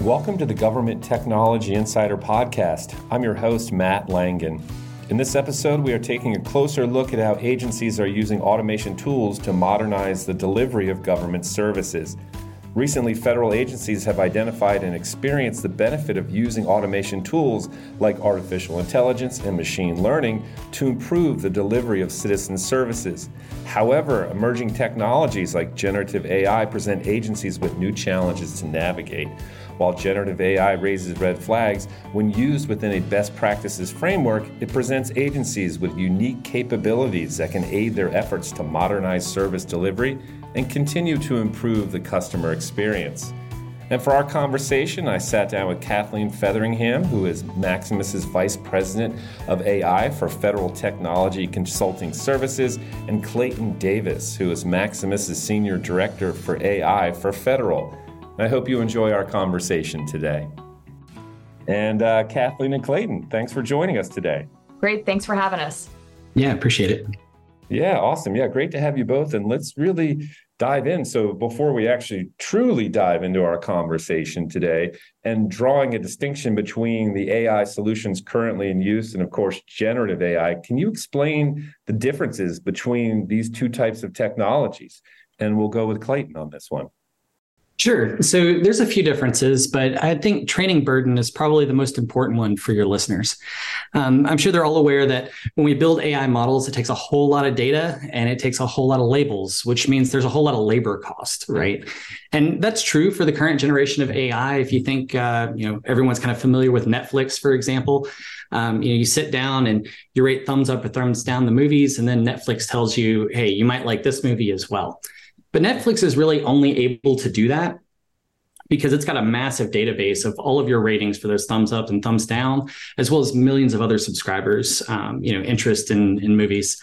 Welcome to the Government Technology Insider Podcast. I'm your host, Matt Langen. In this episode, we are taking a closer look at how agencies are using automation tools to modernize the delivery of government services. Recently, federal agencies have identified and experienced the benefit of using automation tools like artificial intelligence and machine learning to improve the delivery of citizen services. However, emerging technologies like generative AI present agencies with new challenges to navigate. While generative AI raises red flags, when used within a best practices framework, it presents agencies with unique capabilities that can aid their efforts to modernize service delivery and continue to improve the customer experience. And for our conversation, I sat down with Kathleen Featheringham, who is Maximus's Vice President of AI for Federal Technology Consulting Services, and Clayton Davis, who is Maximus's Senior Director for AI for Federal. I hope you enjoy our conversation today. And uh, Kathleen and Clayton, thanks for joining us today. Great. Thanks for having us. Yeah, appreciate it. Yeah, awesome. Yeah, great to have you both. And let's really dive in. So, before we actually truly dive into our conversation today and drawing a distinction between the AI solutions currently in use and, of course, generative AI, can you explain the differences between these two types of technologies? And we'll go with Clayton on this one. Sure. So there's a few differences, but I think training burden is probably the most important one for your listeners. Um, I'm sure they're all aware that when we build AI models, it takes a whole lot of data and it takes a whole lot of labels, which means there's a whole lot of labor cost, right? And that's true for the current generation of AI. If you think, uh, you know, everyone's kind of familiar with Netflix, for example. Um, you know, you sit down and you rate thumbs up or thumbs down the movies, and then Netflix tells you, hey, you might like this movie as well. But Netflix is really only able to do that because it's got a massive database of all of your ratings for those thumbs up and thumbs down, as well as millions of other subscribers, um, you know, interest in, in movies.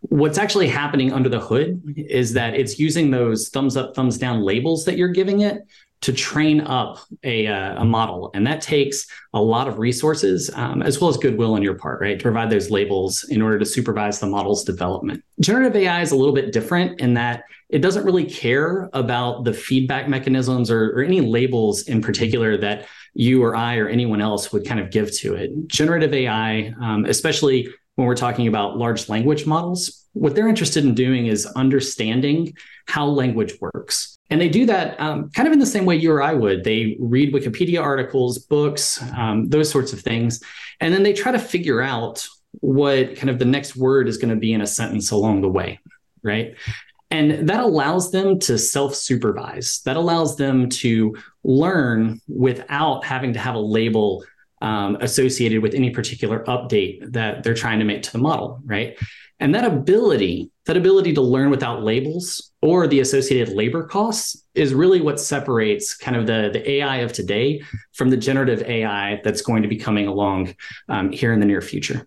What's actually happening under the hood is that it's using those thumbs up, thumbs down labels that you're giving it to train up a, uh, a model. And that takes a lot of resources um, as well as goodwill on your part, right? To provide those labels in order to supervise the model's development. Generative AI is a little bit different in that it doesn't really care about the feedback mechanisms or, or any labels in particular that you or I or anyone else would kind of give to it. Generative AI, um, especially when we're talking about large language models, what they're interested in doing is understanding how language works. And they do that um, kind of in the same way you or I would. They read Wikipedia articles, books, um, those sorts of things. And then they try to figure out what kind of the next word is going to be in a sentence along the way. Right. And that allows them to self supervise. That allows them to learn without having to have a label um, associated with any particular update that they're trying to make to the model. Right. And that ability, that ability to learn without labels or the associated labor costs is really what separates kind of the, the AI of today from the generative AI that's going to be coming along um, here in the near future.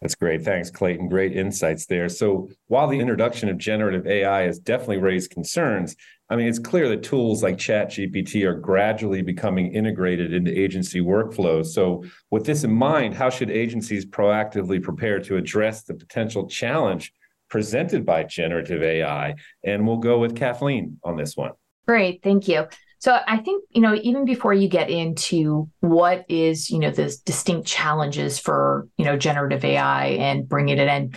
That's great. Thanks, Clayton. Great insights there. So, while the introduction of generative AI has definitely raised concerns, I mean, it's clear that tools like ChatGPT are gradually becoming integrated into agency workflows. So, with this in mind, how should agencies proactively prepare to address the potential challenge presented by generative AI? And we'll go with Kathleen on this one. Great. Thank you. So I think, you know, even before you get into what is, you know, the distinct challenges for, you know, generative AI and bringing it in,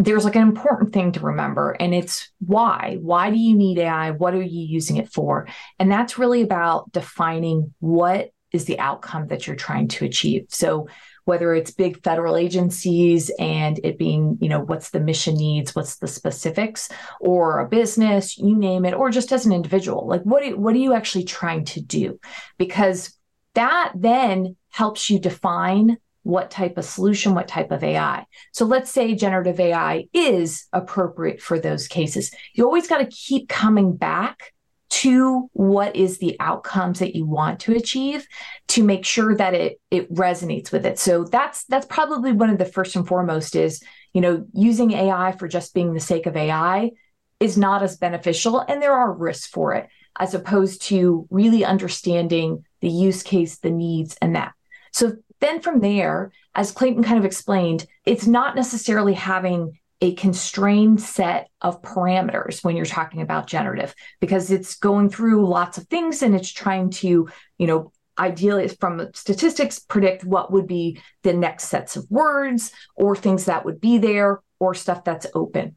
there's like an important thing to remember and it's why. Why do you need ai what are you using it for? And that's really about defining what is the outcome that you're trying to achieve. So whether it's big federal agencies and it being, you know, what's the mission needs, what's the specifics, or a business, you name it, or just as an individual, like what, are, what are you actually trying to do? Because that then helps you define what type of solution, what type of AI. So let's say generative AI is appropriate for those cases. You always got to keep coming back to what is the outcomes that you want to achieve to make sure that it it resonates with it so that's that's probably one of the first and foremost is you know using ai for just being the sake of ai is not as beneficial and there are risks for it as opposed to really understanding the use case the needs and that so then from there as clayton kind of explained it's not necessarily having a constrained set of parameters when you're talking about generative because it's going through lots of things and it's trying to you know ideally from statistics predict what would be the next sets of words or things that would be there or stuff that's open.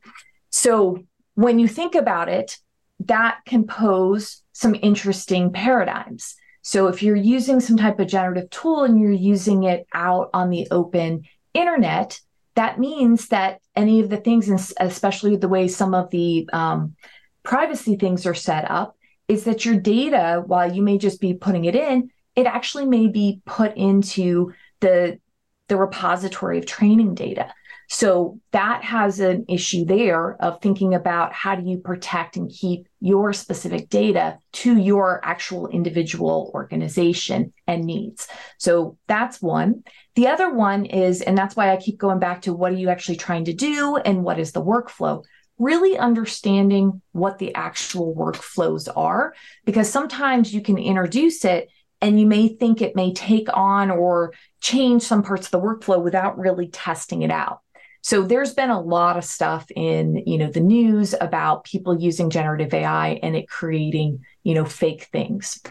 So when you think about it, that can pose some interesting paradigms. So if you're using some type of generative tool and you're using it out on the open internet, that means that any of the things, especially the way some of the um, privacy things are set up, is that your data, while you may just be putting it in, it actually may be put into the the repository of training data. So that has an issue there of thinking about how do you protect and keep your specific data to your actual individual organization and needs. So that's one. The other one is, and that's why I keep going back to what are you actually trying to do and what is the workflow? Really understanding what the actual workflows are, because sometimes you can introduce it and you may think it may take on or change some parts of the workflow without really testing it out. So there's been a lot of stuff in, you know, the news about people using generative AI and it creating, you know, fake things.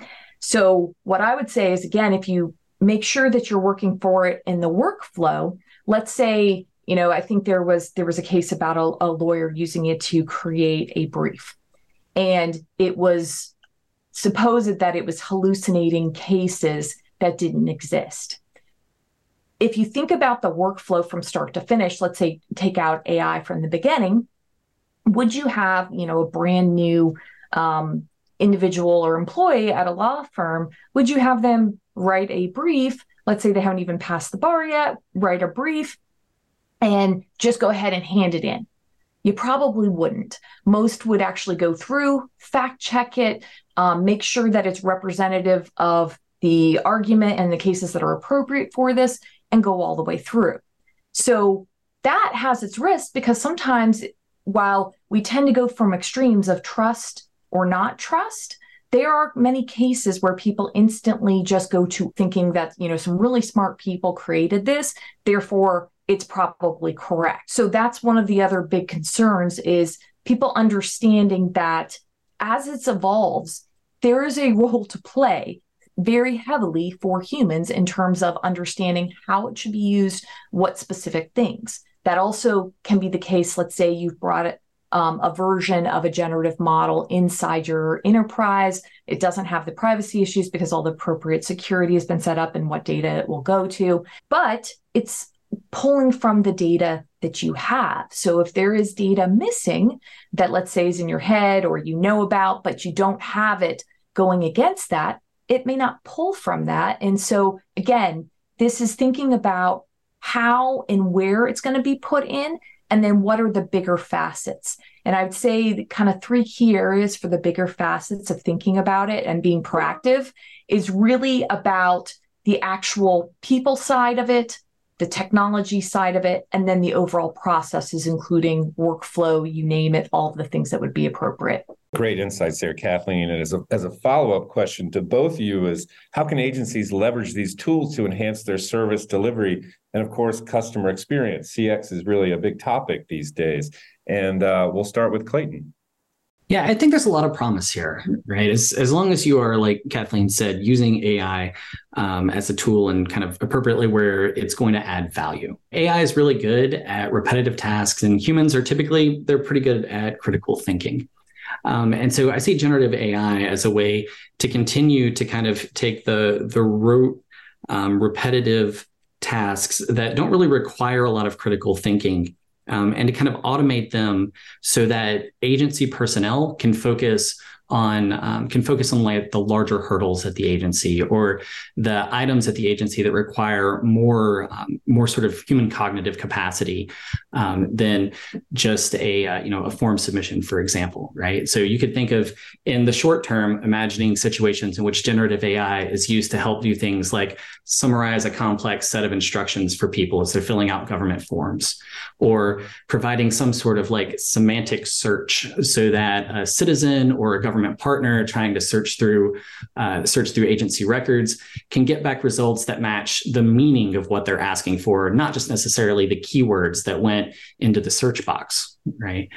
So what I would say is again, if you make sure that you're working for it in the workflow, let's say, you know, I think there was there was a case about a, a lawyer using it to create a brief. And it was supposed that it was hallucinating cases that didn't exist if you think about the workflow from start to finish, let's say take out AI from the beginning, would you have, you know, a brand new um, individual or employee at a law firm? Would you have them write a brief? Let's say they haven't even passed the bar yet, write a brief and just go ahead and hand it in. You probably wouldn't. Most would actually go through, fact check it, um, make sure that it's representative of the argument and the cases that are appropriate for this, and go all the way through. So that has its risks because sometimes while we tend to go from extremes of trust or not trust, there are many cases where people instantly just go to thinking that, you know, some really smart people created this, therefore it's probably correct. So that's one of the other big concerns is people understanding that as it evolves, there is a role to play very heavily for humans in terms of understanding how it should be used, what specific things. That also can be the case. Let's say you've brought it, um, a version of a generative model inside your enterprise. It doesn't have the privacy issues because all the appropriate security has been set up and what data it will go to, but it's pulling from the data that you have. So if there is data missing that, let's say, is in your head or you know about, but you don't have it going against that, it may not pull from that. And so, again, this is thinking about how and where it's going to be put in, and then what are the bigger facets. And I would say kind of three key areas for the bigger facets of thinking about it and being proactive is really about the actual people side of it, the technology side of it, and then the overall processes, including workflow, you name it, all the things that would be appropriate. Great insights there, Kathleen. And as a, as a follow up question to both of you is how can agencies leverage these tools to enhance their service delivery and, of course, customer experience? CX is really a big topic these days. And uh, we'll start with Clayton. Yeah, I think there's a lot of promise here, right? As, as long as you are, like Kathleen said, using AI um, as a tool and kind of appropriately where it's going to add value. AI is really good at repetitive tasks, and humans are typically, they're pretty good at critical thinking. Um, and so I see generative AI as a way to continue to kind of take the the rote, um, repetitive tasks that don't really require a lot of critical thinking um, and to kind of automate them so that agency personnel can focus on um, can focus on like the larger hurdles at the agency or the items at the agency that require more um, more sort of human cognitive capacity um, than just a uh, you know a form submission for example right? So you could think of in the short term imagining situations in which generative ai is used to help do things like summarize a complex set of instructions for people as they're filling out government forms or providing some sort of like semantic search so that a citizen or a government government partner trying to search through uh, search through agency records can get back results that match the meaning of what they're asking for, not just necessarily the keywords that went into the search box. Right.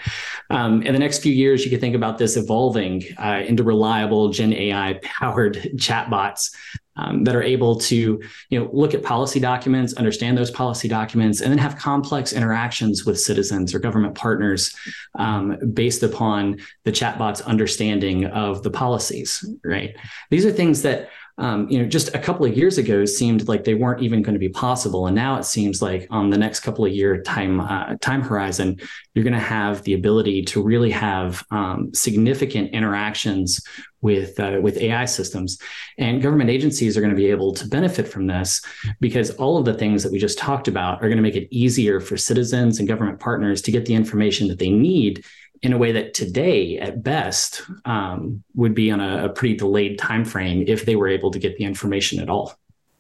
Um, in the next few years, you could think about this evolving uh, into reliable Gen AI powered chatbots um, that are able to you know look at policy documents understand those policy documents and then have complex interactions with citizens or government partners um, based upon the chatbot's understanding of the policies right? These are things that um, you know, just a couple of years ago seemed like they weren't even going to be possible, and now it seems like on the next couple of year time uh, time horizon, you're going to have the ability to really have um, significant interactions with uh, with AI systems, and government agencies are going to be able to benefit from this because all of the things that we just talked about are going to make it easier for citizens and government partners to get the information that they need in a way that today at best um, would be on a, a, pretty delayed time frame if they were able to get the information at all.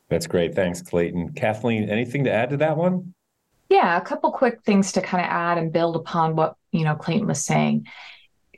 That's great. Thanks clayton. Kathleen anything to add to that one? Yeah a couple quick things to kind of add and build upon what you know clayton was saying.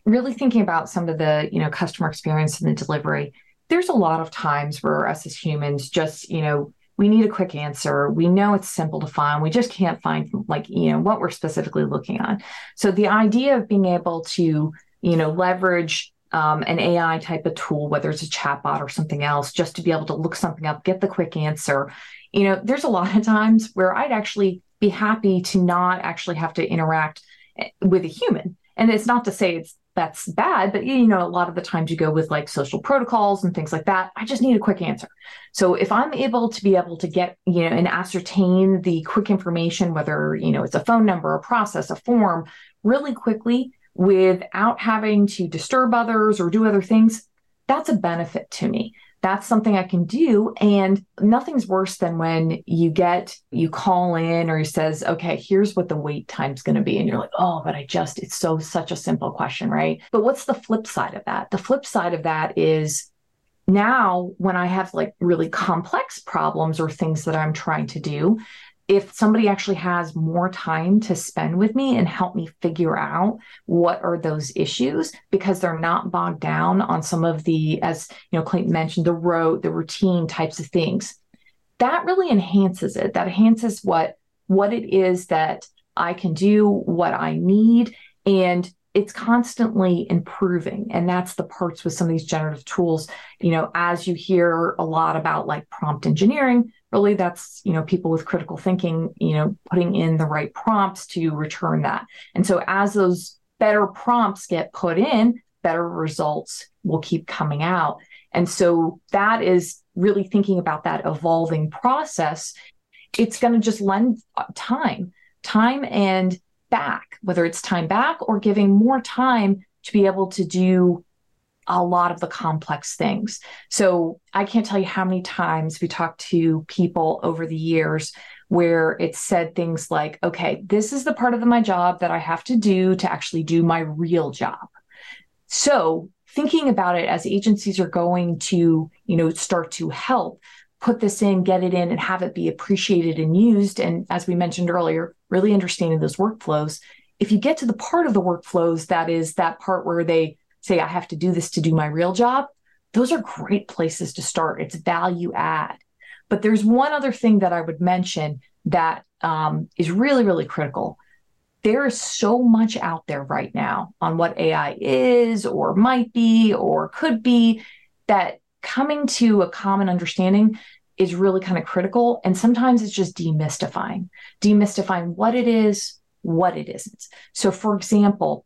Really thinking about some of the you know customer experience and the delivery there's a lot of times where us as humans just you know we need a quick answer. We know it's simple to find. We just can't find like, you know, what we're specifically looking on. So the idea of being able to, you know, leverage um, an AI type of tool, whether it's a chatbot or something else, just to be able to look something up, get the quick answer. You know, there's a lot of times where I'd actually be happy to not actually have to interact eh, with a human. And it's not to say it's that's bad but you know a lot of the times you go with like social protocols and things like that. I just need a quick answer. So if i'm able to be able to get you know and ascertain the quick information whether you know it's a phone number a process a form really quickly without having to disturb others or do other things that's a benefit to me that's something I can do. And nothing's worse than when you get, you call in or he says, okay, here's what the wait time's going to be. And you're like, oh, but I just, it's so, such a simple question, right? But what's the flip side of that? The flip side of that is now when I have like really complex problems or things that I'm trying to do, if somebody actually has more time to spend with me and help me figure out what are those issues because they're not bogged down on some of the as you know clayton mentioned the rote the routine types of things. That really enhances it. That enhances what what it is that i can do what i need and it's constantly improving. And that's the parts with some of these generative tools you know as you hear a lot about like prompt engineering really that's you know people with critical thinking you know putting in the right prompts to return that. And so as those better prompts get put in better results will keep coming out. And so that is really thinking about that evolving process. It's going to just lend uh, time time and back whether it's time back or giving more time to be able to do a lot of the complex things. So I can't tell you how many times we talked to people over the years where it said things like, okay, this is the part of my job that I have to do to actually do my real job. So thinking about it as agencies are going to, you know, start to help put this in, get it in, and have it be appreciated and used. And as we mentioned earlier, really understanding those workflows. If you get to the part of the workflows that is that part where they say I have to do this to do my real job, those are great places to start. It's value add. But there's one other thing that I would mention that um, is really, really critical. There is so much out there right now on what AI is, or might be, or could be, that coming to a common understanding is really kind of critical. And sometimes it's just demystifying, demystifying what it is, what it isn't. So, for example,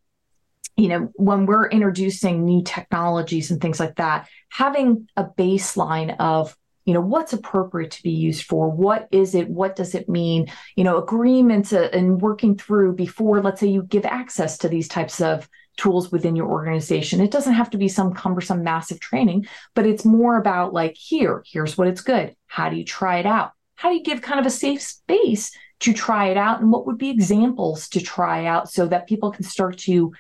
you know, when we're introducing new technologies and things like that, having a baseline of you know what's appropriate to be used for what is it what does it mean you know agreements uh, and working through before let's say you give access to these types of tools within your organization. It doesn't have to be some cumbersome massive training but it's more about like here here's what it's good. How do you try it out? How do you give kind of a safe space to try it out? And what would be examples to try out so that people can start to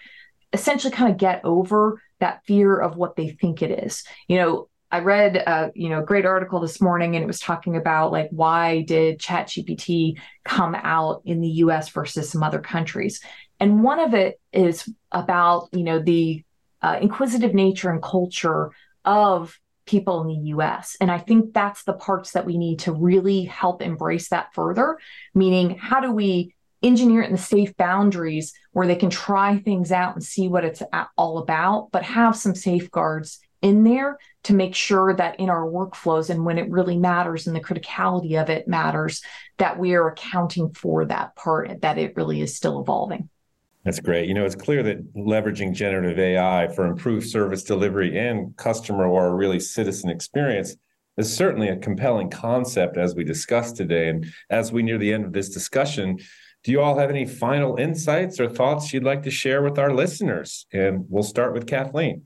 essentially kind of get over that fear of what they think it is. You know, I read a you know a great article this morning and it was talking about like why did ChatGPT come out in the US versus some other countries. And one of it is about, you know, the uh, inquisitive nature and culture of people in the US. And I think that's the parts that we need to really help embrace that further, meaning how do we engineer it in the safe boundaries where they can try things out and see what it's all about, but have some safeguards in there to make sure that in our workflows and when it really matters and the criticality of it matters, that we are accounting for that part, that it really is still evolving. That's great. You know, it's clear that leveraging generative AI for improved service delivery and customer or really citizen experience is certainly a compelling concept as we discussed today. And as we near the end of this discussion, do you all have any final insights or thoughts you'd like to share with our listeners? And we'll start with Kathleen.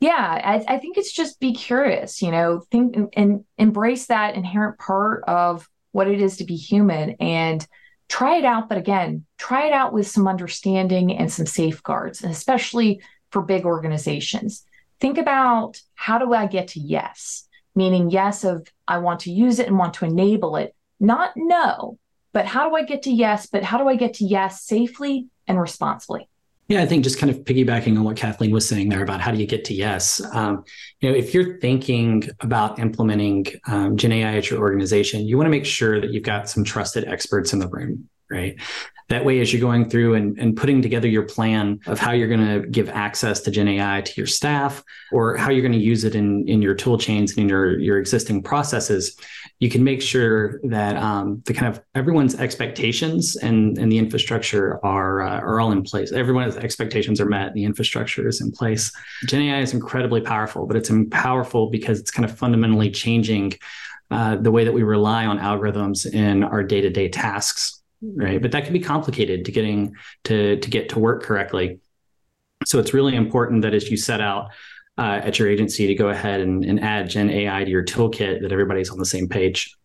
Yeah, I, I think it's just be curious, you know, think and, and embrace that inherent part of what it is to be human and try it out. But again, try it out with some understanding and some safeguards, especially for big organizations. Think about how do I get to yes? Meaning, yes, of I want to use it and want to enable it, not no, but how do I get to yes? But how do I get to yes safely and responsibly? Yeah, I think just kind of piggybacking on what Kathleen was saying there about how do you get to yes. Um, you know, if you're thinking about implementing um, Gen AI at your organization, you want to make sure that you've got some trusted experts in the room, right? That way, as you're going through and, and putting together your plan of how you're going to give access to Gen AI to your staff or how you're going to use it in, in your tool chains and in your, your existing processes, you can make sure that um, the kind of everyone's expectations and, and the infrastructure are, uh, are all in place. Everyone's expectations are met the infrastructure is in place. Gen AI is incredibly powerful, but it's powerful because it's kind of fundamentally changing uh, the way that we rely on algorithms in our day-to-day tasks right? But that can be complicated to getting to to get to work correctly. So it's really important that as you set out uh, at your agency to go ahead and, and add Gen AI to your toolkit, that everybody's on the same page.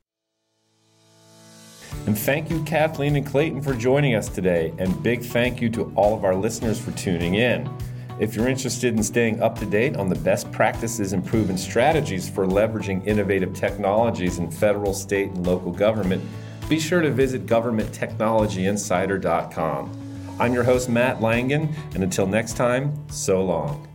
And thank you, Kathleen and Clayton, for joining us today. And big thank you to all of our listeners for tuning in. If you're interested in staying up to date on the best practices and proven strategies for leveraging innovative technologies in federal, state, and local government, be sure to visit governmenttechnologyinsider.com. I'm your host, Matt Langen, and until next time, so long.